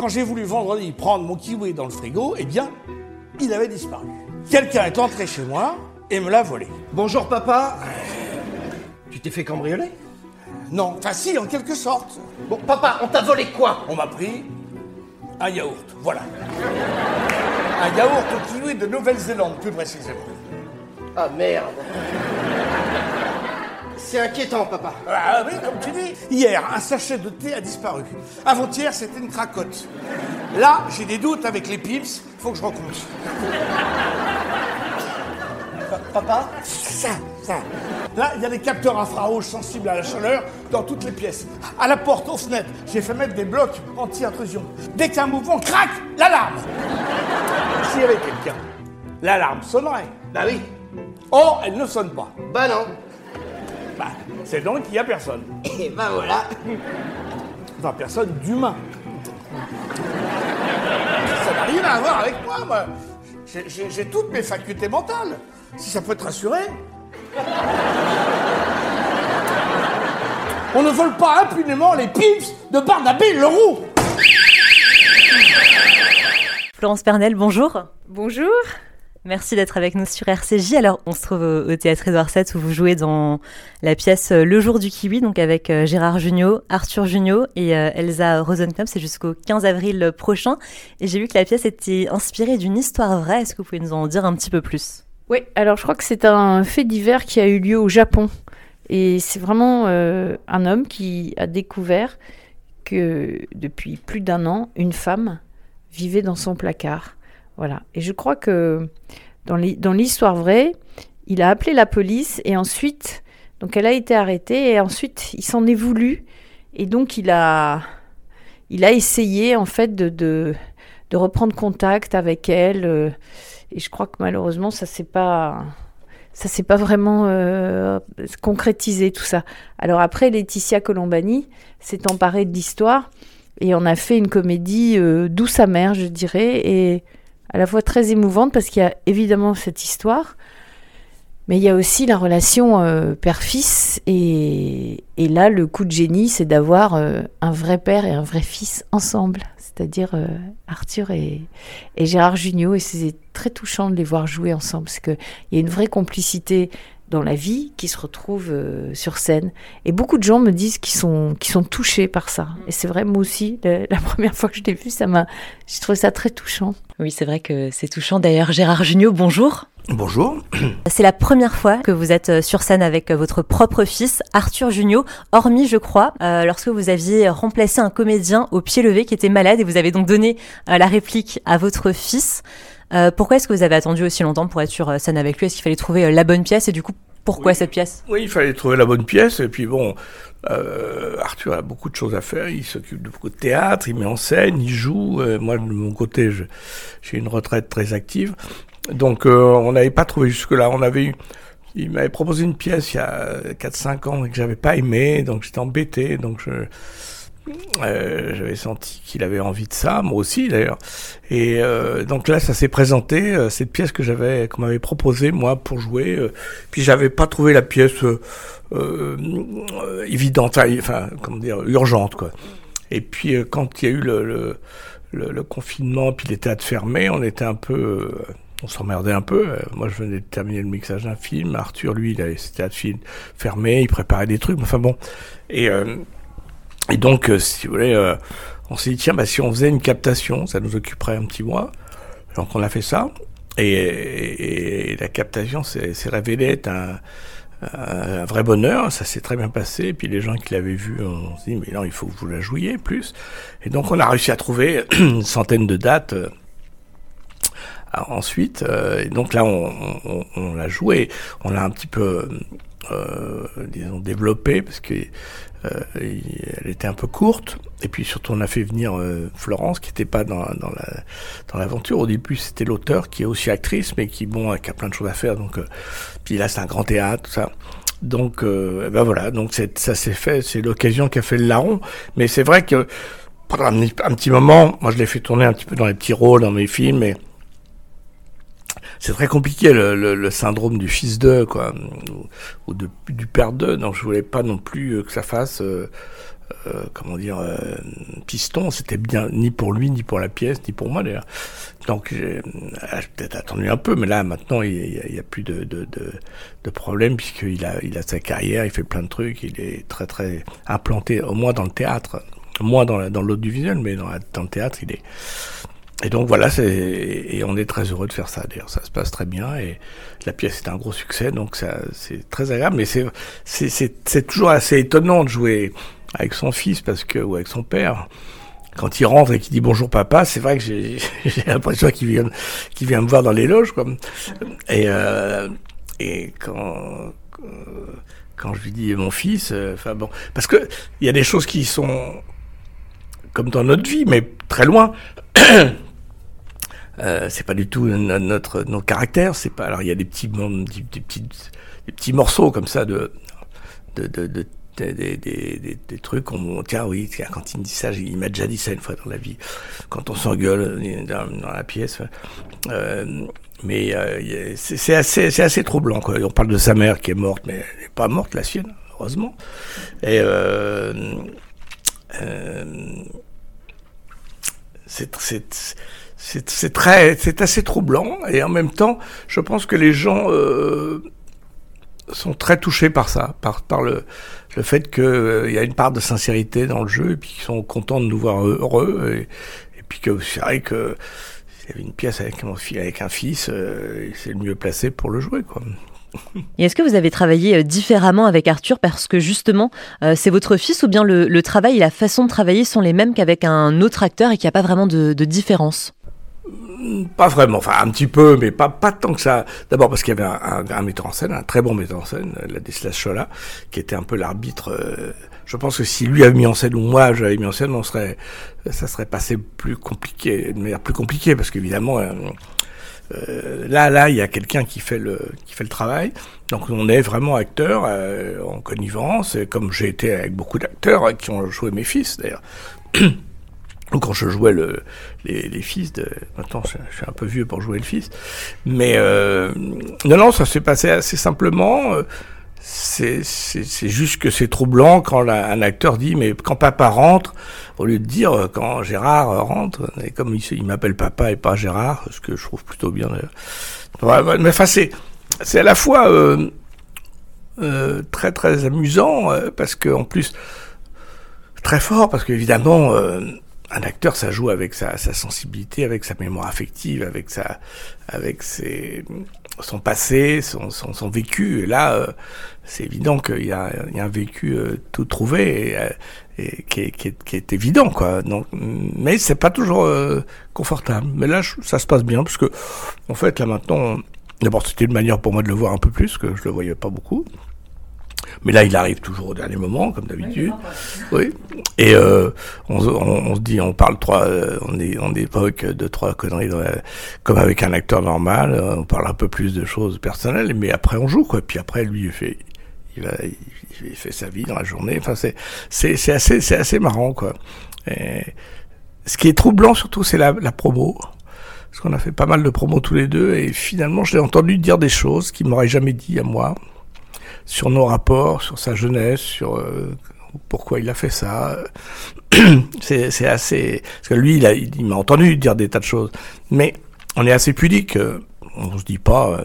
Quand j'ai voulu vendredi prendre mon kiwi dans le frigo, eh bien, il avait disparu. Quelqu'un est entré chez moi et me l'a volé. Bonjour papa. Tu t'es fait cambrioler? Non, enfin si, en quelque sorte. Bon papa, on t'a volé quoi? On m'a pris un yaourt, voilà. Un yaourt au kiwi de Nouvelle-Zélande, plus précisément. Ah merde. C'est inquiétant papa. Ah oui, comme tu dis. Hier, un sachet de thé a disparu. Avant-hier, c'était une cracotte. Là, j'ai des doutes avec les pips, faut que je recompte. Papa? Ça, ça. Là, il y a des capteurs infrarouges sensibles à la chaleur dans toutes les pièces. À la porte, aux fenêtres, j'ai fait mettre des blocs anti-intrusion. Dès qu'un mouvement craque, l'alarme. S'il y avait quelqu'un, l'alarme sonnerait. Bah oui. Or, elle ne sonne pas. Bah non. C'est donc qu'il n'y a personne. Et bah voilà. Enfin, personne d'humain. Ça n'a rien à voir avec moi, moi. J'ai toutes mes facultés mentales. Si ça peut te rassurer. On ne vole pas impunément les pips de Barnabé Leroux. Florence Pernel, bonjour. Bonjour. Merci d'être avec nous sur RCJ. Alors, on se trouve au, théâtre Édouard VII où vous jouez dans la pièce euh, Le jour du kiwi, donc avec euh, Gérard Jugnot, Arthur Jugnot et euh, Elsa Rosenknapp. C'est jusqu'au 15 avril prochain. Et j'ai vu que la pièce était inspirée d'une histoire vraie. Est-ce que vous pouvez nous en dire un petit peu plus? Oui, alors je crois que c'est un fait divers qui a eu lieu au Japon. Et c'est vraiment un homme qui a découvert que depuis plus d'un an, une femme vivait dans son placard. Voilà. Et je crois que dans l'hi- dans l'histoire vraie, il a appelé la police et ensuite, donc elle a été arrêtée et ensuite il s'en est voulu et donc il a, il a essayé en fait de, de, de reprendre contact avec elle. euh, et je crois que malheureusement ça s'est pas ça s'est pas vraiment euh, concrétisé tout ça. Alors après Laetitia Colombani s'est emparée de l'histoire et on a fait une comédie euh, douce amère je dirais et à la fois très émouvante parce qu'il y a évidemment cette histoire mais il y a aussi la relation euh, père-fils et, et là le coup de génie c'est d'avoir euh, un vrai père et un vrai fils ensemble. C'est-à-dire euh, Arthur et, et Gérard Jugnot et c'est très touchant de les voir jouer ensemble parce qu'il y a une vraie complicité dans la vie qui se retrouve euh, sur scène et beaucoup de gens me disent qu'ils sont, qu'ils sont touchés par ça et c'est vrai moi aussi la, la première fois que je l'ai vu ça m'a j'ai trouvé ça très touchant Oui, c'est vrai que c'est touchant. D'ailleurs, Gérard Jugnot, bonjour. Bonjour. C'est la première fois que vous êtes euh, sur scène avec euh, votre propre fils, Arthur Jugnot, hormis, je crois, euh, lorsque vous aviez remplacé un comédien au pied levé qui était malade et vous avez donc donné euh, la réplique à votre fils. Euh, pourquoi est-ce que vous avez attendu aussi longtemps pour être sur euh, scène avec lui? Est-ce qu'il fallait trouver euh, la bonne pièce? Et du coup, pourquoi Oui. cette pièce? Oui, il fallait trouver la bonne pièce. Et puis bon, euh, Arthur a beaucoup de choses à faire. Il s'occupe de beaucoup de théâtre, il met en scène, il joue. Euh, moi, de mon côté, j'ai une retraite très active. Donc, euh, on n'avait pas trouvé jusque-là. On avait eu. Il m'avait proposé une pièce il y a 4-5 ans et que j'avais pas aimé, donc j'étais embêté. Donc, je, euh, j'avais senti qu'il avait envie de ça, moi aussi d'ailleurs. Et euh, donc là, ça s'est présenté, euh, cette pièce que j'avais, qu'on m'avait proposée moi pour jouer. puis j'avais pas trouvé la pièce évidente, enfin, comment dire, urgente quoi. Et puis quand il y a eu le, confinement, puis les théâtres fermés, on était un peu, on s'emmerdait un peu. Moi, je venais de terminer le mixage d'un film. Arthur, lui, il avait ses théâtres fermés, il préparait des trucs. Enfin bon, et et donc, euh, si vous voulez, euh, on s'est dit, tiens, bah, si on faisait une captation, ça nous occuperait un petit mois. Donc, on a fait ça. Et, et- et la captation s'est s'est révélée être un, un vrai bonheur. Ça s'est très bien passé. Et puis, les gens qui l'avaient vu ont dit, mais non, il faut que vous la jouiez plus. Et donc, on a réussi à trouver une centaine de dates. euh, ensuite, euh, et donc là, on, on, on l'a joué. On l'a un petit peu, euh, disons, développé parce que euh, elle était un peu courte. Et puis surtout, on a fait venir euh, Florence, qui n'était pas dans, dans la dans l'aventure. Au début, c'était l'auteur qui est aussi actrice, mais qui bon, qui a plein de choses à faire. Donc, euh, puis là, c'est un grand théâtre, tout ça. Donc, euh, ben voilà. Donc, ça s'est fait. C'est l'occasion qui a fait le larron. Mais c'est vrai que pendant un, petit moment, moi, je l'ai fait tourner un petit peu dans les petits rôles dans mes films, mais c'est très compliqué le, le, le syndrome du fils d'eux, quoi, ou, de, du père d'eux. Donc je voulais pas non plus euh, que ça fasse euh, euh, comment dire, euh, piston. C'était bien ni pour lui, ni pour la pièce, ni pour moi d'ailleurs. Donc j'ai peut-être attendu un peu, mais là maintenant il n'y a, a, plus de, de, de, de problème puisqu'il a, il a sa carrière, il fait plein de trucs, il est très très implanté, au moins dans le théâtre, moins dans, dans l'audiovisuel, mais dans, dans le théâtre il est et donc voilà, et on est très heureux de faire ça. D'ailleurs, ça se passe très bien et la pièce est un gros succès, donc ça c'est très agréable. Mais c'est c'est c'est toujours assez étonnant de jouer avec son fils parce que ou avec son père. Quand il rentre et qu'il dit bonjour papa, c'est vrai que j'ai l'impression qu'il vient qu'il vient me voir dans les loges quoi. Et euh, et quand quand je lui dis mon fils, euh, enfin bon, parce que il y a des choses qui sont comme dans notre vie, mais très loin. Euh, c'est pas du tout notre nos caractères. C'est pas. Alors il y a des petits des, petits des petits morceaux comme ça de de, de, de des, des, des, des, trucs, on, tiens, oui, quand il me dit ça, il m'a déjà dit ça une fois dans la vie, quand on s'engueule dans, dans, la pièce. Euh, mais euh, c'est assez, c'est assez troublant. Quoi. On parle de sa mère qui est morte, mais elle n'est pas morte, la sienne, heureusement. Et euh, euh, c'est c'est très, c'est assez troublant. Et en même temps, je pense que les gens euh, sont très touchés par ça, par par le le fait qu'il euh, y a une part de sincérité dans le jeu et puis qu'ils sont contents de nous voir heureux. Et, et puis que c'est vrai que s'il y avait une pièce avec un, avec un fils, euh, c'est le mieux placé pour le jouer quoi. Et est-ce que vous avez travaillé euh, différemment avec Arthur parce que justement euh, c'est votre fils ou bien le, le, travail et la façon de travailler sont les mêmes qu'avec un autre acteur et qu'il n'y a pas vraiment de, de différence? Pas vraiment, enfin un petit peu, mais pas pas tant que ça. D'abord parce qu'il y avait un, metteur en scène, un très bon metteur en scène, Ladislas Chola, qui était un peu l'arbitre. Euh, je pense que si lui avait mis en scène ou moi j'avais mis en scène, on serait, ça serait passé plus compliqué, de manière plus compliquée, parce qu'évidemment. Euh, euh, là, là, il y a quelqu'un qui fait le qui fait le travail. Donc, on est vraiment acteur euh, en connivence, comme j'ai été avec beaucoup d'acteurs qui ont joué mes fils d'ailleurs. quand je jouais le, les, les, fils de... Maintenant, je, suis un peu vieux pour jouer le fils. Mais euh, non, non, ça s'est passé assez simplement. C'est juste que c'est troublant quand un acteur dit, mais quand papa rentre, au lieu de dire euh, quand Gérard rentre, et comme il, il m'appelle papa et pas Gérard, ce que je trouve plutôt bien mais enfin, c'est à la fois euh, euh, très très amusant, euh, parce que en plus, très fort, parce qu'évidemment... Un acteur, ça joue avec sa, sa, sensibilité, avec sa mémoire affective, avec sa, avec ses, son passé, son, son, son vécu. Et là, euh, c'est évident qu'il y y a un vécu euh, tout trouvé et, euh, et qui, est, qui, est, qui, est, évident, quoi. Donc, mais c'est pas toujours euh, confortable. Mais là, ça se passe bien parce que, en fait, là maintenant, d'abord, c'était une manière pour moi de le voir un peu plus, que je le voyais pas beaucoup. Mais là, il arrive toujours au dernier moment, comme d'habitude. Oui. Et euh, on, on, on, se dit, on parle trois, euh, on est on époque de trois conneries, la, comme avec un acteur normal. Euh, on parle un peu plus de choses personnelles, mais après on joue quoi. Puis après, lui, il fait, il, va, il, il fait sa vie dans la journée. Enfin, c'est c'est c'est assez c'est assez marrant quoi. Et ce qui est troublant surtout, c'est la, la promo parce qu'on a fait pas mal de promos tous les deux et finalement, je l'ai entendu dire des choses qu'il m'aurait jamais dit à moi sur nos rapports, sur sa jeunesse, sur euh, pourquoi il a fait ça. c'est assez... Parce que lui, il, a, il, m'a entendu dire des tas de choses. Mais on est assez pudique. On se dit pas... Euh,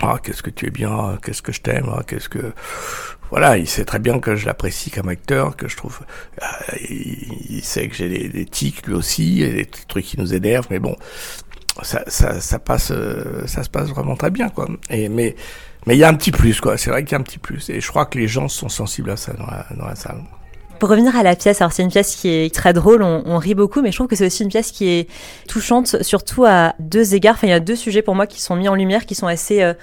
ah, qu'est-ce que tu es bien, qu'est-ce que je t'aime, ah, qu'est-ce que... Voilà, il sait très bien que je l'apprécie comme acteur, que je trouve... Euh, il, il, sait que j'ai des, des tics, lui aussi, et des trucs qui nous énervent, mais bon, ça, ça, ça passe, ça se passe vraiment très bien, quoi. Et, mais mais il y a un petit plus, quoi. C'est vrai qu'il y a un petit plus. Et je crois que les gens sont sensibles à ça dans la, dans la salle. Pour revenir à la pièce, alors c'est une pièce qui est très drôle, on, rit beaucoup, mais je trouve que c'est aussi une pièce qui est touchante, surtout à deux égards. Enfin, il y a deux sujets pour moi qui sont mis en lumière, qui sont assez, euh,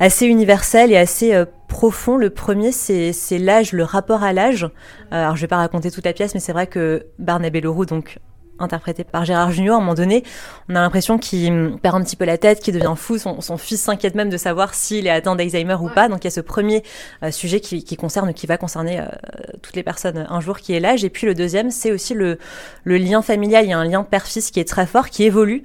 assez universels et assez euh, profonds. Le premier, c'est l'âge, le rapport à l'âge. Euh, alors, je vais pas raconter toute la pièce, mais c'est vrai que Barnabé Leroux, donc interprété par Gérard Junior, à un moment donné, on a l'impression qu'il perd un petit peu la tête, qu'il devient fou. Son, son fils s'inquiète même de savoir s'il est atteint d'Alzheimer ou pas. Donc il y a ce premier euh, sujet qui, qui, concerne, qui va concerner euh, toutes les personnes un jour, qui est l'âge. Et puis le deuxième, c'est aussi le, le lien familial. Il y a un lien père-fils qui est très fort, qui évolue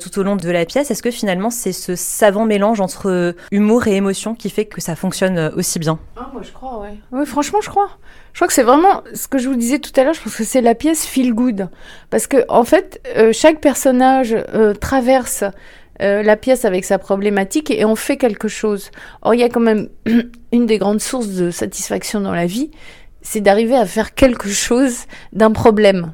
tout au long de la pièce. Est-ce que finalement c'est ce savant mélange entre humour et émotion qui fait que ça fonctionne aussi bien? Ah, Moi je crois, ouais. Oui, franchement je crois. Je crois que c'est vraiment ce que je vous disais tout à l'heure, je pense que c'est la pièce feel good. Parce que en fait, chaque personnage traverse la pièce avec sa problématique et on fait quelque chose. Or, il y a quand même une des grandes sources de satisfaction dans la vie, c'est d'arriver à faire quelque chose d'un problème.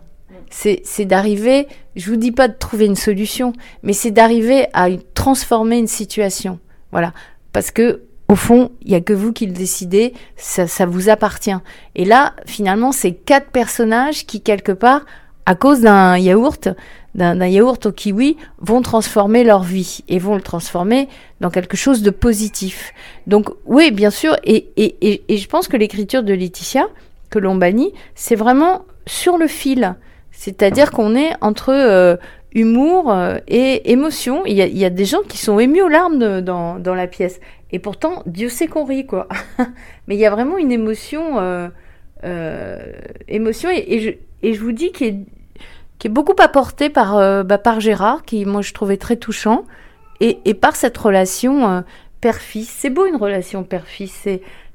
C'est, d'arriver, je vous dis pas de trouver une solution, mais c'est d'arriver à transformer une situation. Voilà. Parce que, au fond, il y a que vous qui le décidez, ça, ça vous appartient. Et là, finalement, c'est quatre personnages qui, quelque part, à cause d'un yaourt, d'un yaourt au kiwi vont transformer leur vie et vont le transformer dans quelque chose de positif. Donc oui, bien sûr, et, et, et, je pense que l'écriture de Laetitia Colombani, c'est vraiment sur le fil. C'est-à-dire qu'on est entre euh, humour euh, et émotion. Il y, a, il y, a, des gens qui sont émus aux larmes dans, dans, la pièce. Et pourtant, Dieu sait qu'on rit, quoi. Mais il y a vraiment une émotion, euh, émotion et, je, et je vous dis qu'il est qui est beaucoup apporté par, bah, par Gérard, qui moi je trouvais très touchant, et, et par cette relation père-fils. C'est beau une relation père-fils,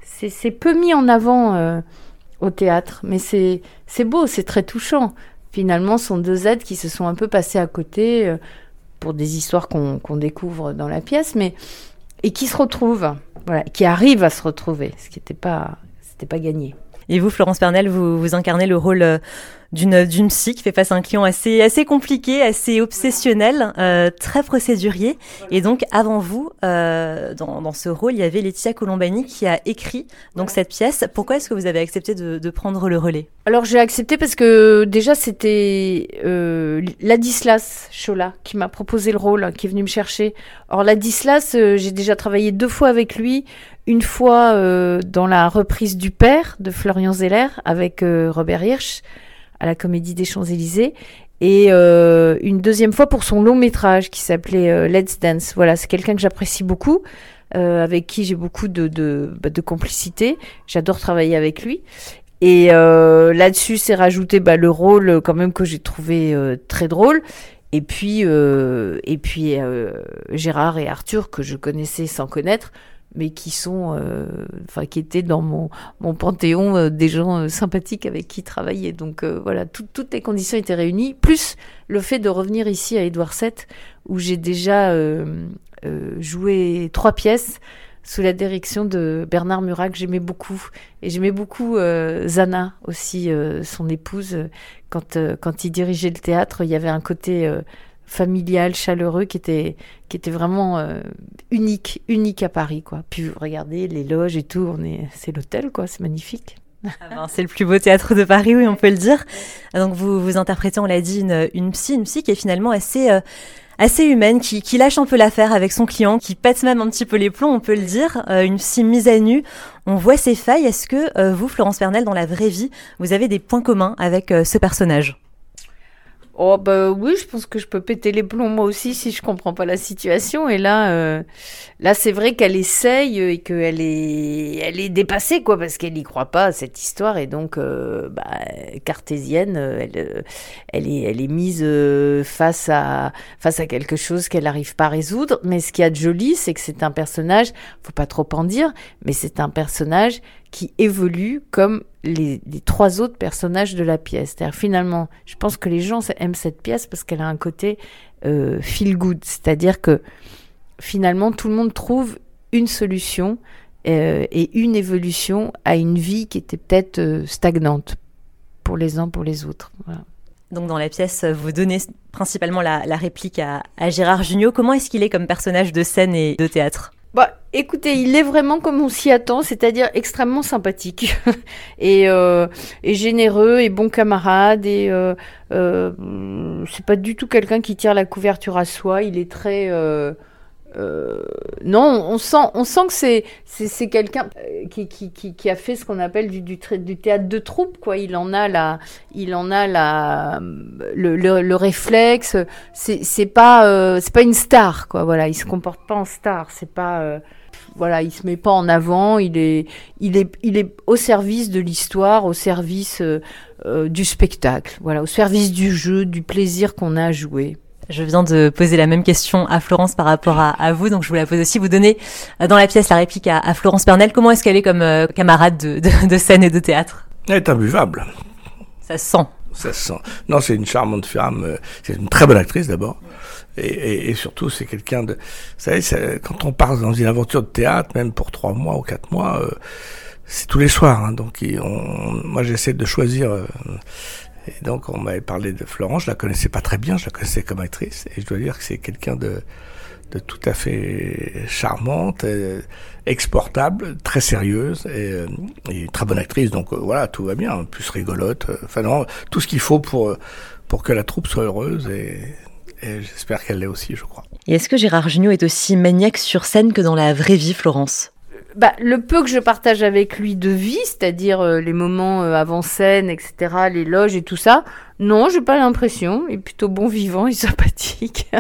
c'est, peu mis en avant au théâtre, mais c'est beau, c'est très touchant. Finalement, sont deux êtres qui se sont un peu passés à côté pour des histoires qu'on, découvre dans la pièce, mais et qui se retrouvent, voilà, qui arrivent à se retrouver, ce qui n'était pas, pas gagné. Et vous, Florence Pernel, vous, vous incarnez le rôle d'une d'une psy qui fait face à un client assez assez compliqué, assez obsessionnel, euh, très procédurier. Et donc avant vous, euh, dans, dans, ce rôle, il y avait Laetitia Colombani qui a écrit donc cette pièce. Pourquoi est-ce que vous avez accepté de, de prendre le relais? Alors j'ai accepté parce que déjà c'était euh, Ladislas Chola qui m'a proposé le rôle, qui est venu me chercher. Or Ladislas, euh, j'ai déjà travaillé deux fois avec lui. Une fois euh, dans la reprise du Père de Florian Zeller avec euh, Robert Hirsch à la Comédie des Champs-Élysées. Et euh, une deuxième fois pour son long métrage qui s'appelait euh, Let's Dance. Voilà, c'est quelqu'un que j'apprécie beaucoup, euh, avec qui j'ai beaucoup de, de, bah, de complicité. J'adore travailler avec lui. Et là-dessus, c'est rajouté bah, le rôle quand même que j'ai trouvé très drôle. Et puis, et puis Gérard et Arthur, que je connaissais sans connaître, mais qui sont, euh, enfin, qui étaient dans mon, mon panthéon euh, des gens euh, sympathiques avec qui travailler. Donc voilà, toutes les conditions étaient réunies, plus le fait de revenir ici à Édouard VII, où j'ai déjà joué trois pièces sous la direction de Bernard Murat que j'aimais beaucoup et j'aimais beaucoup Zana aussi son épouse quand quand il dirigeait le théâtre il y avait un côté familial, chaleureux, qui était, qui était vraiment euh, unique, unique à Paris, quoi. Puis regardez les loges et tout, on est, c'est l'hôtel, quoi, c'est magnifique. Ah ben, c'est le plus beau théâtre de Paris, oui, on peut le dire. Donc vous vous interprétez, on l'a dit, une, une psy, une psy qui est finalement assez euh, assez humaine, qui, qui lâche un peu l'affaire avec son client, qui pète même un petit peu les plombs, on peut le dire. Euh, une psy mise à nu. On voit ses failles. Est-ce que vous, Florence Pernel, dans la vraie vie, vous avez des points communs avec ce personnage? Oh bah oui, je pense que je peux péter les plombs moi aussi si je comprends pas la situation. Et là, euh, là c'est vrai qu'elle essaye et qu'elle est, elle est dépassée quoi, parce qu'elle y croit pas cette histoire et donc euh, bah, cartésienne, elle, elle est, elle est mise face à face à quelque chose qu'elle n'arrive pas à résoudre. Mais ce qu'il y a de joli, c'est que c'est un personnage, faut pas trop en dire, mais c'est un personnage qui évolue comme les, trois autres personnages de la pièce. C'est-à-dire finalement, je pense que les gens aiment cette pièce parce qu'elle a un côté euh, feel good, c'est-à-dire que finalement tout le monde trouve une solution euh, et une évolution à une vie qui était peut-être euh, stagnante pour les uns, pour les autres. Donc dans la pièce, vous donnez principalement la, réplique à, à Gérard Jugnot. Comment est-ce qu'il est comme personnage de scène et de théâtre? Bah, écoutez, il est vraiment comme on s'y attend, c'est-à-dire extrêmement sympathique et, euh, et, généreux et bon camarade et euh, euh, c'est pas du tout quelqu'un qui tire la couverture à soi. Il est très euh, euh, non, on sent, on sent que c'est, c'est, quelqu'un euh, qui, qui, qui, a fait ce qu'on appelle du, du, du, théâtre de troupe, quoi. Il en a la, il en a la, le, le, réflexe. C'est, c'est pas, euh, c'est pas une star, quoi. Voilà, il se comporte pas en star. C'est pas, voilà, il se met pas en avant. Il est, il est, il est au service de l'histoire, au service du spectacle. Voilà, au service du jeu, du plaisir qu'on a à jouer. Je viens de poser la même question à Florence par rapport à, vous, donc je vous la pose aussi. Vous donnez euh, dans la pièce la réplique à, Florence Pernel. Comment est-ce qu'elle est comme euh, camarade de, scène et de théâtre? Elle est imbuvable. Ça se sent. Ça se sent. Non, c'est une charmante femme. Euh, c'est une très bonne actrice d'abord. Et, surtout, c'est quelqu'un de... Vous savez, quand on part dans une aventure de théâtre, même pour trois mois ou quatre mois, c'est tous les soirs. Hein. donc, moi, j'essaie de choisir et donc on m'avait parlé de Florence, je la connaissais pas très bien, je la connaissais comme actrice, et je dois dire que c'est quelqu'un de, de tout à fait charmante, euh, exportable, très sérieuse et, euh, et, très bonne actrice. Donc euh, voilà, tout va bien, plus rigolote. Enfin non, tout ce qu'il faut pour pour que la troupe soit heureuse et, et j'espère qu'elle l'est aussi, je crois. Et est-ce que Gérard Jugnot est aussi maniaque sur scène que dans la vraie vie, Florence? Bah, le peu que je partage avec lui de vie, c'est-à-dire euh, les moments euh, avant scène, etc., les loges et tout ça, non, j'ai pas l'impression. Il est plutôt bon vivant et sympathique.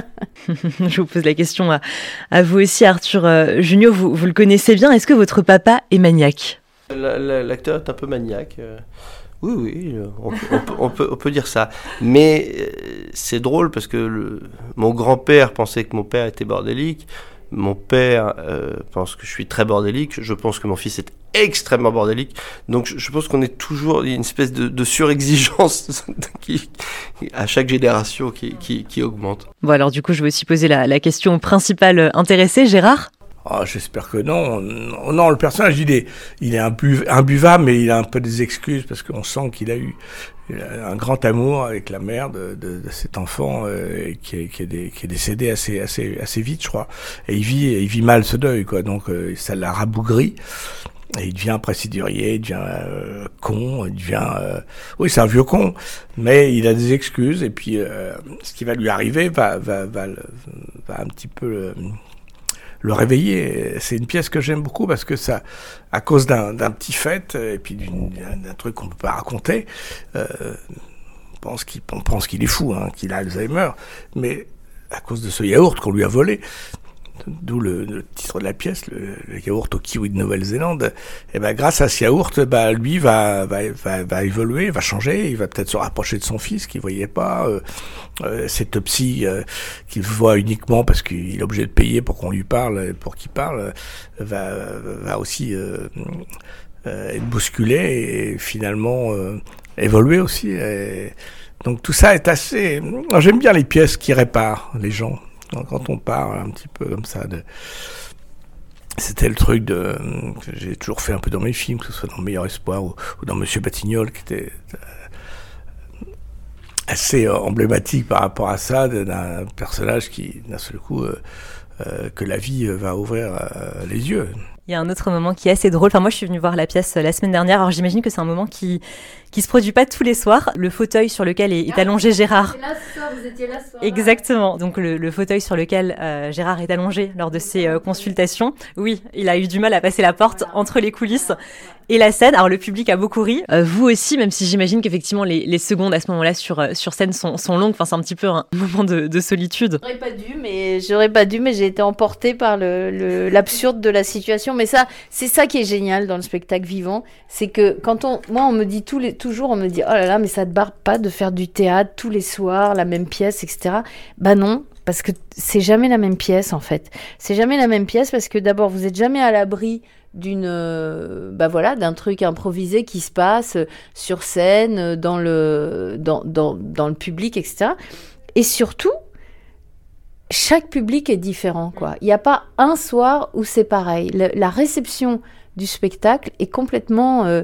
je vous pose la question à, vous aussi, Arthur euh, Junio. Vous, vous, le connaissez bien. Est-ce que votre papa est maniaque? L'acteur est un peu maniaque. Oui, oui, on, peut, on, peut, dire ça. Mais c'est drôle parce que le, mon grand-père pensait que mon père était bordélique. Mon père euh, pense que je suis très bordélique. Je pense que mon fils est extrêmement bordélique. Donc je, pense qu'on est toujours une espèce de, de surexigence à chaque génération qui, qui, augmente. Bon alors du coup je vais aussi poser la, la question principale intéressée, Gérard. Ah, j'espère que non. Non, le personnage, il est, il est imbuvable, mais il a un peu des excuses parce qu'on sent qu'il a eu un grand amour avec la mère de, de, de cet enfant euh, qui, est, qui, est qui, est, décédé assez, assez, assez vite, je crois. Et il vit, il vit mal ce deuil, quoi. Donc euh, ça l'a rabougri. Et il devient présidurier, il devient euh, con, il devient... oui, c'est un vieux con, mais il a des excuses, et puis ce qui va lui arriver va, va, va, va un petit peu le réveiller. C'est une pièce que j'aime beaucoup parce que ça, à cause d'un petit fait et puis d'un truc qu'on ne peut pas raconter, euh, on pense qu'il est fou, hein, qu'il a Alzheimer, mais à cause de ce yaourt qu'on lui a volé, d'où le, titre de la pièce, le, yaourt au kiwi de Nouvelle-Zélande, et eh ben grâce à ce yaourt, bah lui va, va, va, va évoluer, va changer, il va peut-être se rapprocher de son fils qu'il voyait pas, euh, euh, cette psy euh, qu'il voit uniquement parce qu'il est obligé de payer pour qu'on lui parle, pour qu'il parle, va, va aussi être bousculé et finalement évoluer aussi. donc tout ça est assez. J'aime bien les pièces qui réparent les gens quand on parle un petit peu comme ça c'était le truc de que j'ai toujours fait un peu dans mes films, que ce soit dans Meilleur Espoir ou, dans Monsieur Batignol, qui était euh, assez emblématique par rapport à ça, d'un personnage qui, d'un seul coup, euh, euh, que la vie va ouvrir les yeux. Il y a un autre moment qui est assez drôle. Enfin, moi, je suis venue voir la pièce la semaine dernière. Alors, j'imagine que c'est un moment qui qui se produit pas tous les soirs. Le fauteuil sur lequel est, est allongé Gérard. Là, vous étiez là soir, Exactement. Donc le, le, fauteuil sur lequel euh, Gérard est allongé lors de ses euh, consultations. Oui, il a eu du mal à passer la porte entre les coulisses et la scène. Alors le public a beaucoup ri. Euh, vous aussi, même si j'imagine qu'effectivement les, les, secondes à ce moment-là sur sur scène sont, sont longues. Enfin, c'est un petit peu un moment de, de solitude. J'aurais pas dû, mais j'aurais pas dû, mais j'ai été emportée par le l'absurde de la situation. Mais ça, c'est ça qui est génial dans le spectacle vivant, c'est que quand on, moi, on me dit tous les toujours, on me dit, oh là là, mais ça te barre pas de faire du théâtre tous les soirs, la même pièce, etc. Bah non, parce que c'est jamais la même pièce en fait. C'est jamais la même pièce parce que d'abord, vous êtes jamais à l'abri d'une euh, bah voilà d'un truc improvisé qui se passe sur scène dans le dans, dans, dans le public etc et surtout chaque public est différent quoi il n'y a pas un soir où c'est pareil la réception du spectacle est complètement euh,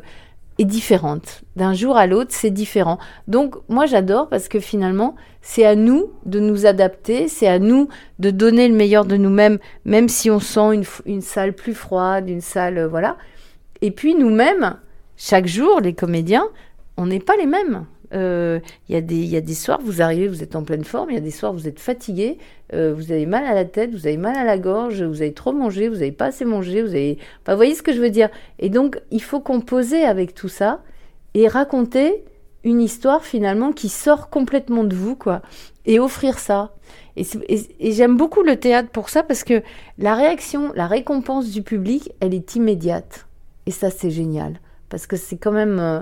différente. D'un jour à l'autre, c'est différent. Donc moi j'adore parce que finalement, c'est à nous de nous adapter, c'est à nous de donner le meilleur de nous-mêmes, même si on sent une, une salle plus froide, une salle... Euh, voilà. Et puis nous-mêmes, chaque jour, les comédiens, on n'est pas les mêmes. Euh, il y, y, a des soirs, vous arrivez, vous êtes en pleine forme, il y a des soirs, vous êtes fatigué, euh, vous avez mal à la tête, vous avez mal à la gorge, vous avez trop mangé, vous n'avez pas assez mangé, vous avez... vous voyez ce que je veux dire Et donc, il faut composer avec tout ça et raconter une histoire finalement qui sort complètement de vous, quoi, et offrir ça. Et, et j'aime beaucoup le théâtre pour ça parce que la réaction, la récompense du public, elle est immédiate. Et ça, c'est génial. Parce que c'est quand même... Euh,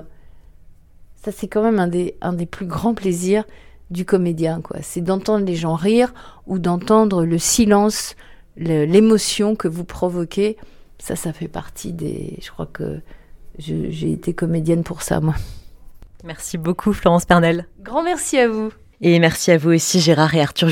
ça, c'est quand même un des, un des plus grands plaisirs du comédien, quoi. C'est d'entendre les gens rire ou d'entendre le silence, le- l'émotion que vous provoquez. Ça, ça fait partie des. Je crois que j'ai été comédienne pour ça, moi. Merci beaucoup Florence Pernel. Grand merci à vous. Et merci à vous aussi Gérard et Arthur